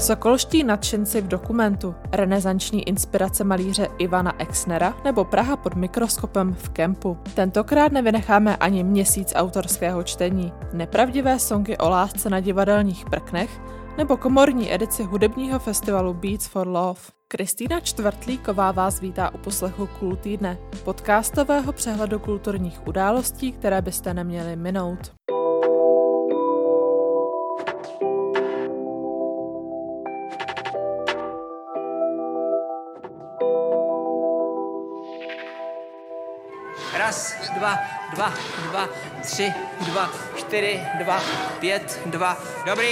Sokolští nadšenci v dokumentu, renesanční inspirace malíře Ivana Exnera nebo Praha pod mikroskopem v kempu. Tentokrát nevynecháme ani měsíc autorského čtení, nepravdivé songy o lásce na divadelních prknech nebo komorní edici hudebního festivalu Beats for Love. Kristýna Čtvrtlíková vás vítá u poslechu Kul týdne, podcastového přehledu kulturních událostí, které byste neměli minout. Raz, dva, dva, dva, tři, dva, čtyři, dva, pět, dva. Dobrý.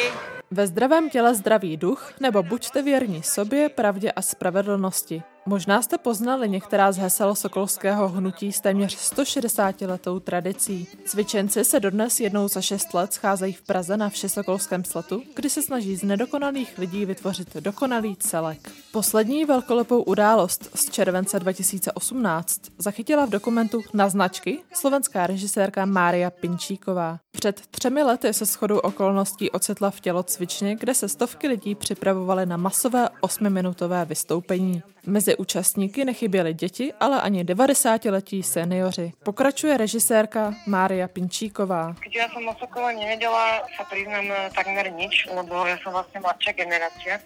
Ve zdravém těle zdravý duch, nebo buďte věrní sobě, pravdě a spravedlnosti. Možná jste poznali některá z hesel sokolského hnutí s téměř 160 letou tradicí. Cvičenci se dodnes jednou za šest let scházejí v Praze na Všesokolském sletu, kdy se snaží z nedokonalých lidí vytvořit dokonalý celek. Poslední velkolepou událost z července 2018 zachytila v dokumentu Na značky slovenská režisérka Mária Pinčíková. Před třemi lety se shodou okolností ocitla v tělocvičně, kde se stovky lidí připravovaly na masové osmiminutové vystoupení. Mezi účastníky nechyběly děti, ale ani 90-letí seniori. Pokračuje režisérka Mária Pinčíková. Keď ja som o Sokole nevedela, sa priznám takmer nič, lebo ja som vlastne mladšia generácia.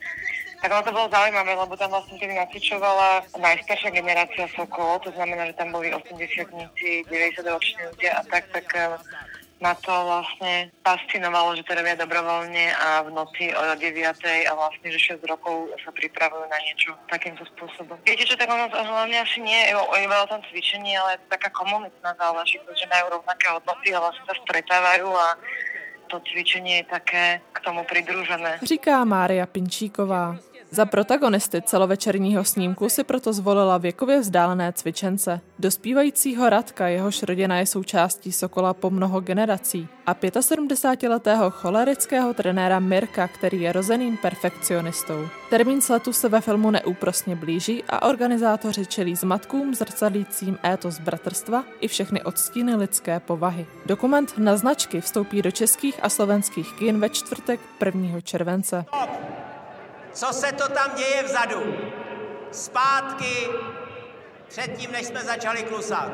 Tak ono to bolo zaujímavé, lebo tam vlastne tedy nacvičovala najstaršia generácia Sokol, to znamená, že tam boli 80 90 roční ľudia a tak, tak ma to vlastne fascinovalo, že to robia dobrovoľne a v noci o 9. a vlastne, že 6 rokov sa pripravujú na niečo takýmto spôsobom. Viete čo, tak ono hlavne asi nie je o tom cvičení, ale je to taká komunitná záležitosť, že majú rovnaké hodnoty a vlastne sa stretávajú a to cvičení je také k tomu pridružené. Říká Mária Pinčíková. Za protagonisty celovečerního snímku si proto zvolila věkově vzdálené cvičence. Dospívajícího Radka, jehož rodina je součástí Sokola po mnoho generací a 75-letého cholerického trenéra Mirka, který je rozeným perfekcionistou. Termín sletu se ve filmu neúprosně blíží a organizátoři čelí zmatkům zrcadlícím étos bratrstva i všechny odstíny lidské povahy. Dokument na značky vstoupí do českých a slovenských kin ve čtvrtek 1. července. Co se to tam děje vzadu? Zpátky, předtím, než jsme začali klusat.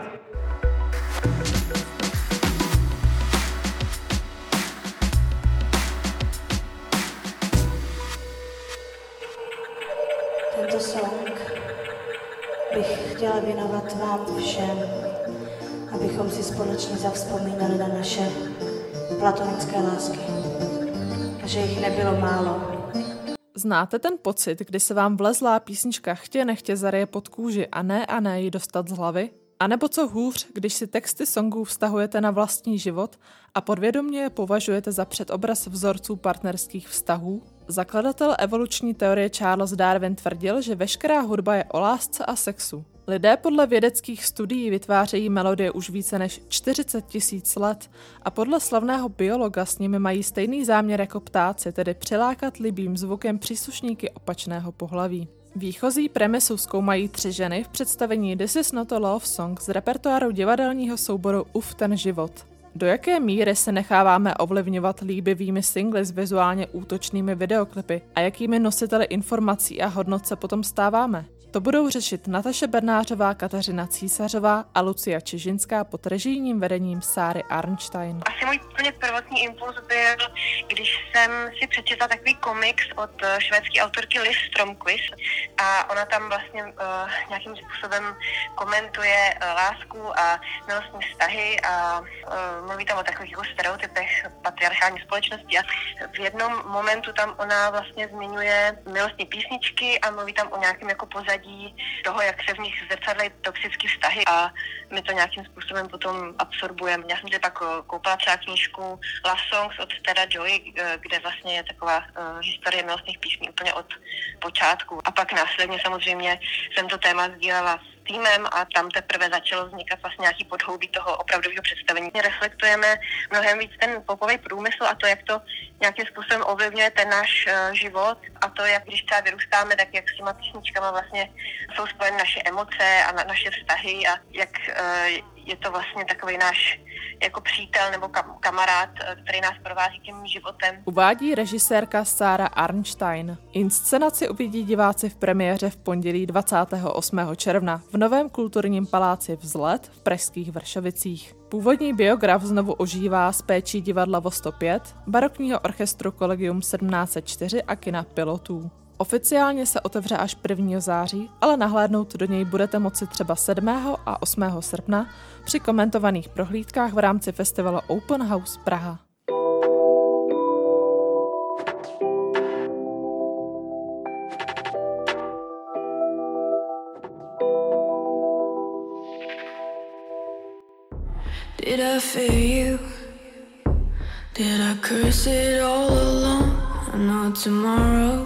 Tento song bych chtěla věnovat vám všem, abychom si společně zavzpomínali na naše platonické lásky. A že jich nebylo málo. Znáte ten pocit, kdy se vám vlezlá písnička chtě nechtě zareje pod kůži a ne a ne ji dostat z hlavy? A nebo co hůř, když si texty songů vztahujete na vlastní život a podvědomě je považujete za předobraz vzorců partnerských vztahů? Zakladatel evoluční teorie Charles Darwin tvrdil, že veškerá hudba je o lásce a sexu. Lidé podle vědeckých studií vytvářejí melodie už více než 40 tisíc let a podle slavného biologa s nimi mají stejný záměr jako ptáci, tedy přilákat libým zvukem příslušníky opačného pohlaví. Výchozí premisu zkoumají tři ženy v představení This is not a love song z repertoáru divadelního souboru Uf ten život. Do jaké míry se necháváme ovlivňovat líbivými singly s vizuálně útočnými videoklipy a jakými nositeli informací a hodnot se potom stáváme? To budou řešit Nataše Bernářová, Kateřina Císařová a Lucia Čižinská pod režijním vedením Sáry Arnstein. Asi můj úplně prvotní impuls byl, když jsem si přečetla takový komiks od eh, švédské autorky Liv Stromquist a ona tam vlastně uh, nějakým způsobem komentuje uh, lásku a milostní vztahy a uh, mluví tam o takových jako stereotypech patriarchální společnosti a v jednom momentu tam ona vlastně zmiňuje milostní písničky a mluví tam o nějakém jako pozadí pozadí toho, jak se v nich zrcadlí toxické vztahy a my to nějakým způsobem potom absorbujeme. Já jsem si pak eh, koupila třeba knížku Love Songs od Teda Joy, eh, kde vlastně je taková uh, historie milostných písní úplně od počátku. A pak následně samozřejmě jsem to téma sdílela týmem a tam teprve začalo vznikat vlastně nějaký podhoubí toho opravdového představení. Reflektujeme mnohem víc ten popový průmysl a to, jak to nějakým způsobem ovlivňuje ten náš uh, život a to, jak když třeba vyrůstáme, tak jak s těma písničkama vlastně jsou spojeny naše emoce a na, naše vztahy a jak uh, je to vlastně takový náš jako přítel nebo kam, kamarád, který nás provází tím životem. Uvádí režisérka Sára Arnstein. Inscenaci uvidí diváci v premiéře v pondělí 28. června v Novém kulturním paláci Vzlet v Pražských Vršovicích. Původní biograf znovu ožívá z péčí divadla Vo 105, barokního orchestru Collegium 1704 a kina pilotů. Oficiálně se otevře až 1. září, ale nahlédnout do něj budete moci třeba 7. a 8. srpna při komentovaných prohlídkách v rámci festivalu Open House Praha. Did I fear you? Did I curse it all alone? I know tomorrow,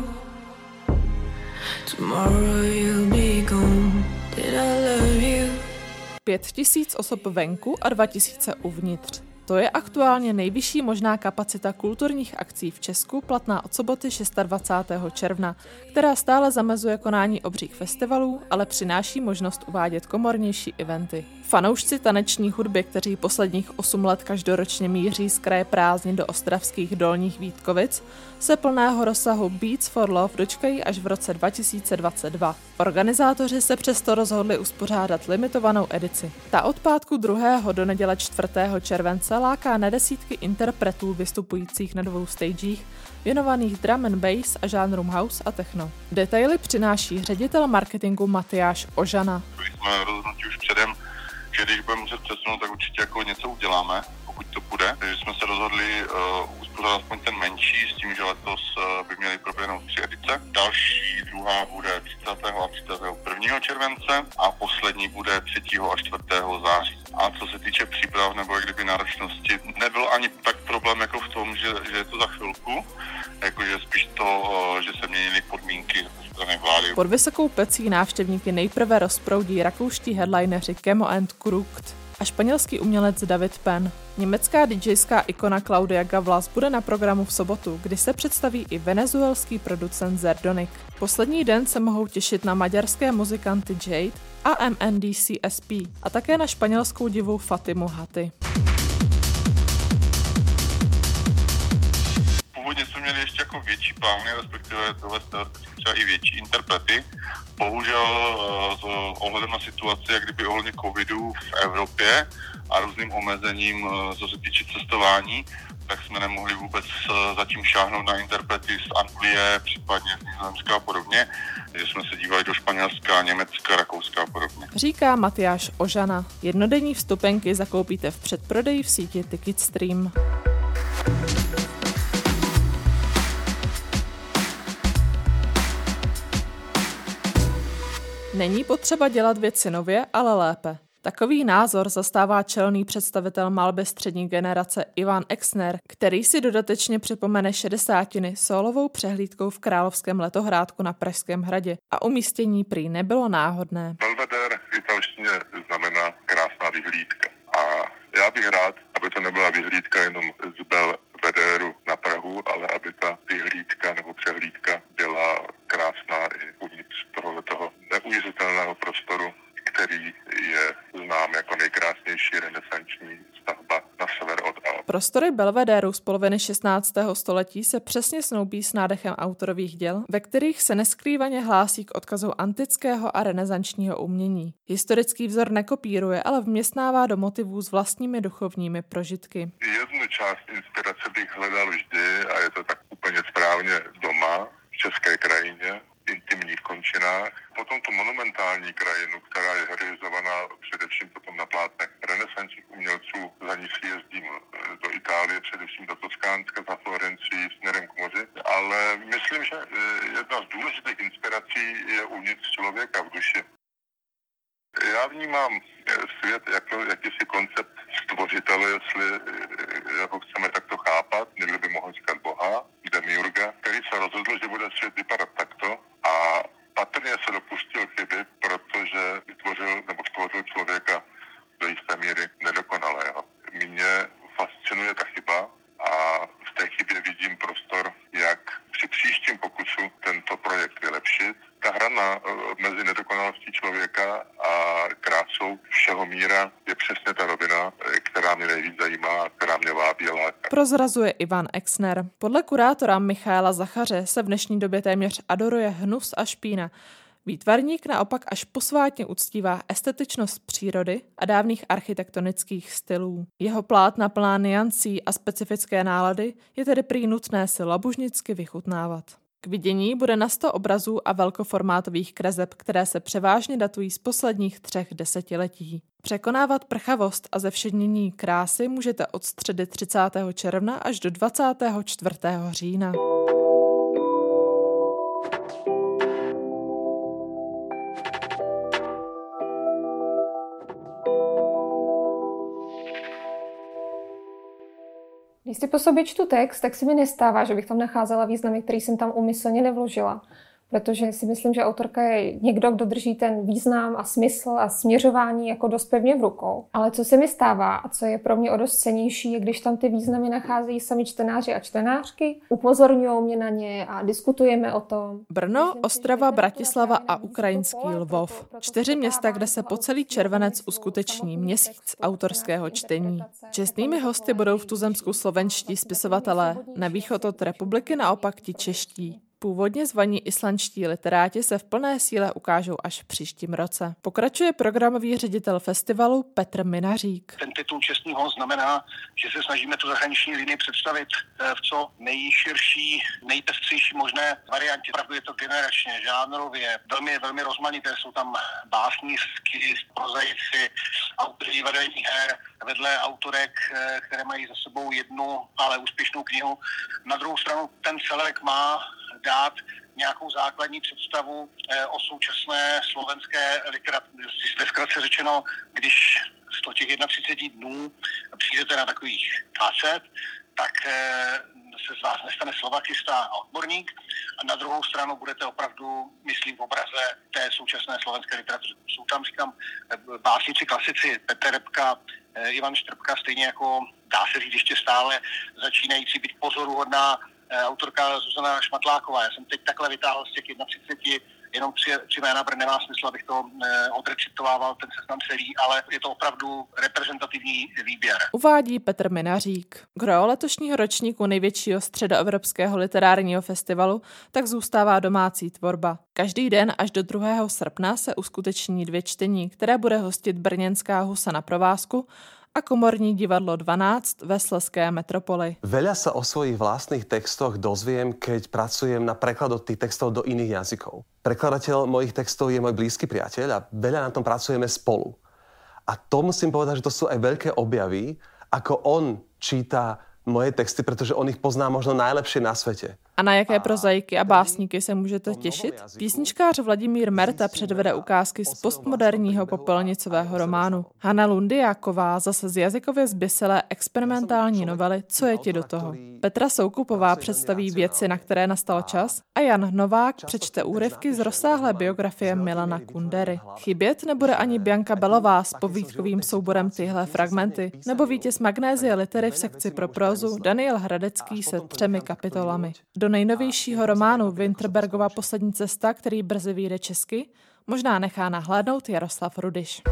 Pět tisíc osob venku a dva tisíce uvnitř. To je aktuálně nejvyšší možná kapacita kulturních akcí v Česku, platná od soboty 26. června, která stále zamezuje konání obřích festivalů, ale přináší možnost uvádět komornější eventy. Fanoušci taneční hudby, kteří posledních 8 let každoročně míří z kraje prázdnin do ostravských dolních Vítkovic, se plného rozsahu Beats for Love dočkají až v roce 2022. Organizátoři se přesto rozhodli uspořádat limitovanou edici. Ta od pátku 2. do neděle 4. července láká na desítky interpretů vystupujících na dvou stagech, věnovaných drum and bass a žánrům house a techno. Detaily přináší ředitel marketingu Matyáš Ožana. Jsme rozhodnutí už předem, že když budeme muset přesunout, tak určitě jako něco uděláme, pokud to bude. Takže jsme se rozhodli uh, uspořádat aspoň ten menší, s tím, že letos uh, by měly proběhnout tři edice. Další druhá bude 30. a 31. července a poslední bude 3. a 4. září. A co se týče příprav nebo jak kdyby náročnosti, nebyl ani tak problém jako v tom, že, že je to za chvilku, jakože spíš to, uh, že se měnily podmínky. Pod vysokou pecí návštěvníky nejprve rozproudí rakouští headlineři Kemo and Krukt a španělský umělec David Penn. Německá DJská ikona Claudia Gavlas bude na programu v sobotu, kdy se představí i venezuelský producent Zerdonik. Poslední den se mohou těšit na maďarské muzikanty Jade a MNDCSP a také na španělskou divu Fatimu Haty. Měli ještě jako větší plány, respektive tohle třeba i větší interprety. Bohužel eh, s ohledem na situaci, jak kdyby ohledně covidu v Evropě a různým omezením, eh, co se týče cestování, tak jsme nemohli vůbec eh, zatím šáhnout na interprety z Anglie, případně z Nizozemska a podobně, že jsme se dívali do Španělska, Německa, Rakouska a podobně. Říká Matyáš Ožana. Jednodenní vstupenky zakoupíte v předprodeji v síti Ticketstream. Není potřeba dělat věci nově, ale lépe. Takový názor zastává čelný představitel malby střední generace Ivan Exner, který si dodatečně připomene šedesátiny solovou přehlídkou v Královském letohrádku na Pražském hradě a umístění prý nebylo náhodné. Belvedere v italštině znamená krásná vyhlídka. A já bych rád, aby to nebyla vyhlídka jenom z Belvederu na Prahu, ale aby ta vyhlídka nebo přehlídka byla krásná neuvěřitelného prostoru, který je znám jako nejkrásnější renesanční stavba na sever od Alp. Prostory Belvedéru z poloviny 16. století se přesně snoubí s nádechem autorových děl, ve kterých se neskrývaně hlásí k odkazu antického a renesančního umění. Historický vzor nekopíruje, ale vměstnává do motivů s vlastními duchovními prožitky. Jednu část inspirace bych hledal vždy a je to tak úplně správně doma, v české krajině, intimních končinách. Potom tu monumentální krajinu, která je realizovaná především potom na plátnech renesančních umělců. Za ní si jezdím eh, do Itálie, především do Toskánska, za Florencii, směrem k moři. Ale myslím, že eh, jedna z důležitých inspirací je uvnitř člověka v duši. Já vnímám eh, svět jako jakýsi koncept stvořitele, jestli jako chceme takto chápat, někdo by mohl říkat Boha, demiurga, který se rozhodl, že bude svět vypadat takto a patrně se dopustil chyby, protože vytvořil nebo stvořil člověka do jisté míry nedokonalého. Mě fascinuje ta chyba a v té chybě vidím prostor, jak při příštím pokusu tento projekt vylepšit. Ta hrana eh, mezi nedokonalostí člověka a krásou všeho míra je přesně ta rovina, eh, která mě nejvíc prozrazuje Ivan Exner. Podle kurátora Michaela Zachaře se v dnešní době téměř adoruje hnus a špína. Výtvarník naopak až posvátně uctívá estetičnost přírody a dávných architektonických stylů. Jeho plátna plná niancí a specifické nálady je tedy prý nutné si labužnicky vychutnávat. K vidění bude na 100 obrazů a velkoformátových kreseb, které se převážně datují z posledních třech desetiletí. Překonávat prchavost a zevšednění krásy můžete od středy 30. června až do 24. října. Když si po sobě čtu text, tak se mi nestává, že bych tam nacházela významy, který jsem tam umyslně nevložila protože si myslím, že autorka je někdo, kdo drží ten význam a smysl a směřování jako dost pevně v rukou. Ale co se mi stává a co je pro mě o dost cenější, je když tam ty významy nacházejí sami čtenáři a čtenářky, upozorňují mě na ně a diskutujeme o tom. Brno, Ostrava, Bratislava a ukrajinský Lvov. Čtyři města, kde se po celý červenec uskuteční měsíc autorského čtení. Čestnými hosty budou v tuzemsku slovenští spisovatelé, na východ od republiky naopak ti čeští. Původně zvaní islandští literáti se v plné síle ukážou až v příštím roce. Pokračuje programový ředitel festivalu Petr Minařík. Ten titul čestný host znamená, že se snažíme tu zahraniční linii představit eh, v co nejširší, nejpestřejší možné variantě. Pravdu je to generačně, žánrově, velmi, velmi rozmanité. Jsou tam básnířky, prozaici, autory divadelních her, vedle autorek, eh, které mají za sebou jednu, ale úspěšnou knihu. Na druhou stranu ten celek má dát nějakou základní představu eh, o současné slovenské literatuře. Ve řečeno, když z těch 31 dnů přijdete na takových 20, tak eh, se z vás nestane slovakista a odborník a na druhou stranu budete opravdu, myslím, v obraze té současné slovenské literatury. Jsou tam, říkám, eh, básnici, klasici, Petr Repka, Ivan Štrbka, stejně jako dá se říct ještě stále začínající být pozoruhodná autorka Zuzana Šmatláková. Já jsem teď takhle vytáhl z těch 31 jenom tři, tři jména, protože nemá smysl, abych to e, odrecitovával, ten seznam celý, ale je to opravdu reprezentativní výběr. Uvádí Petr Minařík. Gro letošního ročníku největšího středoevropského literárního festivalu tak zůstává domácí tvorba. Každý den až do 2. srpna se uskuteční dvě čtení, které bude hostit brněnská husa na provázku a komorní divadlo 12 ve Sleské metropoli. Veľa sa o svojich vlastných textoch dozviem, keď pracujem na prekladu tých textov do iných jazykov. Prekladateľ mojich textov je môj blízky priateľ a veľa na tom pracujeme spolu. A to musím povedať, že to sú aj veľké objavy, ako on číta moje texty, protože on ich pozná možno najlepšie na svete. A na jaké prozaiky a básníky se můžete těšit? Písničkář Vladimír Merta předvede ukázky z postmoderního popelnicového románu. Hanna Lundiáková zase z jazykově zbyselé experimentální novely Co je ti do toho? Petra Soukupová představí věci, na které nastal čas a Jan Novák přečte úryvky z rozsáhlé biografie Milana Kundery. Chybět nebude ani Bianka Belová s povídkovým souborem tyhle fragmenty, nebo vítěz Magnézie litery v sekci pro prozu Daniel Hradecký se třemi kapitolami. Do nejnovějšího románu Winterbergova poslední cesta, který brzy vyjde česky, možná nechá nahlédnout Jaroslav Rudiš.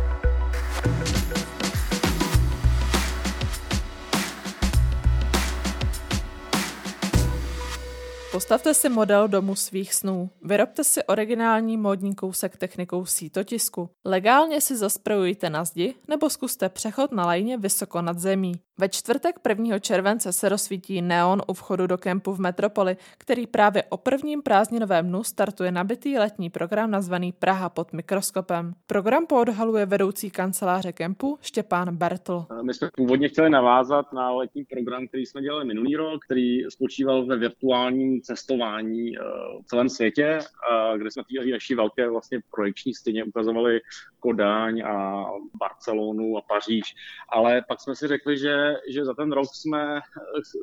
Postavte si model domu svých snů. Vyrobte si originální módní kousek technikou sítotisku. Legálně si zasprojujte na zdi nebo zkuste přechod na lajně vysoko nad zemí. Ve čtvrtek 1. července se rozsvítí neon u vchodu do kempu v Metropoli, který právě o prvním prázdninovém dnu startuje nabitý letní program nazvaný Praha pod mikroskopem. Program poodhaluje vedoucí kanceláře kempu Štěpán Bertl. My jsme původně chtěli navázat na letní program, který jsme dělali minulý rok, který spočíval ve virtuálním cestování eh, v celém světě, kde jsme té naší velké vlastně projekční stěně ukazovali Kodáň a Barcelonu a Paříž. Ale pak jsme si řekli, že, že za ten rok jsme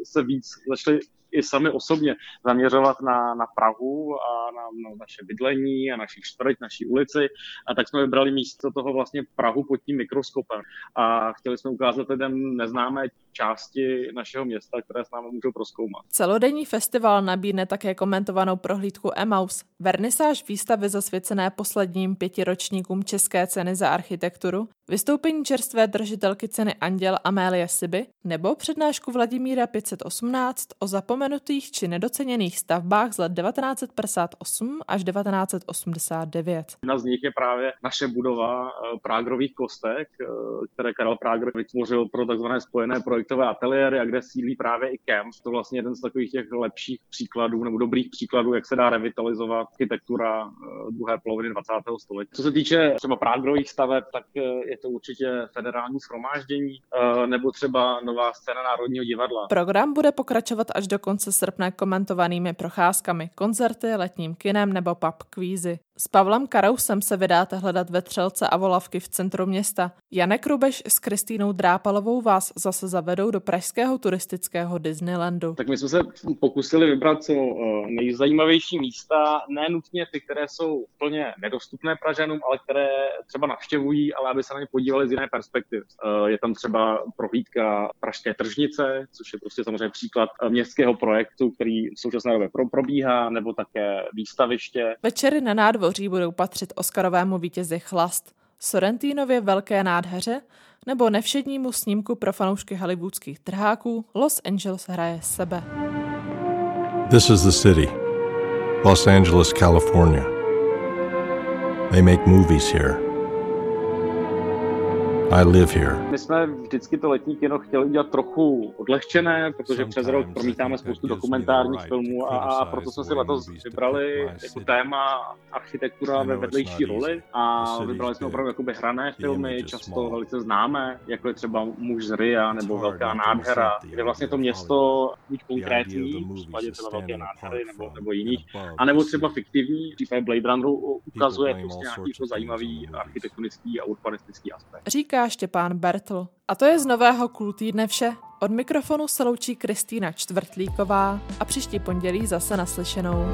se víc začali i sami osobně zaměřovat na, na Prahu a na, na naše bydlení a naši čtvrť, naší ulici. A tak jsme vybrali místo toho vlastně Prahu pod tím mikroskopem. A chtěli jsme ukázat lidem neznámé části našeho města, které s námi můžou proskoumat. Celodenní festival nabídne také komentovanou prohlídku Emaus, vernisáž výstavy zasvěcené posledním pětiročníkům České ceny za architekturu, vystoupení čerstvé držitelky ceny Anděl Amélie Siby nebo přednášku Vladimíra 518 o zapomenutých či nedoceněných stavbách z let 1958 až 1989. Jedna z nich je právě naše budova eh, Prágrových kostek, eh, které Karel Prágr vytvořil pro tzv. spojené projektové ateliéry a kde sídlí právě i Camp. To vlastně jeden z takových těch lepších příkladů nebo dobrých příkladů, jak se dá revitalizovat architektura eh, druhé poloviny 20. století. Co se týče třeba Prágrových staveb, tak je to určitě federální schromáždění nebo třeba nová scéna Národního divadla. Program bude pokračovat až do konce srpna komentovanými procházkami, koncerty, letním kinem nebo pub kvízy. S Pavlem Karousem se vydáte hledat vetřelce a volavky v centru města. Janek Rubeš s Kristýnou Drápalovou vás zase zavedou do pražského turistického Disneylandu. Tak my jsme se pokusili vybrat co eh, nejzajímavější místa, ne nutně ty, které jsou plně nedostupné Pražanům, ale které třeba navštěvují, ale aby se na ně podívali z jiné perspektivy. Eh, je tam třeba prohlídka Pražské tržnice, což je prostě samozřejmě příklad eh, městského projektu, který v současné době probíhá, nebo také výstaviště. Večery na nádvoří nádvoří budou patřit Oscarovému vítězi Chlast, Sorrentínově Velké nádheře nebo nevšednímu snímku pro fanoušky hollywoodských trháků Los Angeles hraje sebe. This is the city. Los Angeles, California. They make movies here. I live here. My jsme vždycky to letní kino chtěli udělat trochu odlehčené, protože přes rok promítáme spoustu dokumentárních filmů a, a proto jsme si letos vybrali jako téma architektura ve vedlejší roli a vybrali jsme opravdu jakoby hrané filmy, často velice známé, jako je třeba Muž z Ria nebo Velká nádhera, kde vlastně to město buď konkrétní, v případě třeba Velké nádhery nebo, nebo jiných, anebo třeba fiktivní, v případě Blade Runneru ukazuje prostě nějaký jako zajímavý architektonický a urbanistický aspekt. Říká Štěpán Bertl. A to je z nového Cool týdne vše. Od mikrofonu se loučí Kristýna Čtvrtlíková a příští pondělí zase naslyšenou.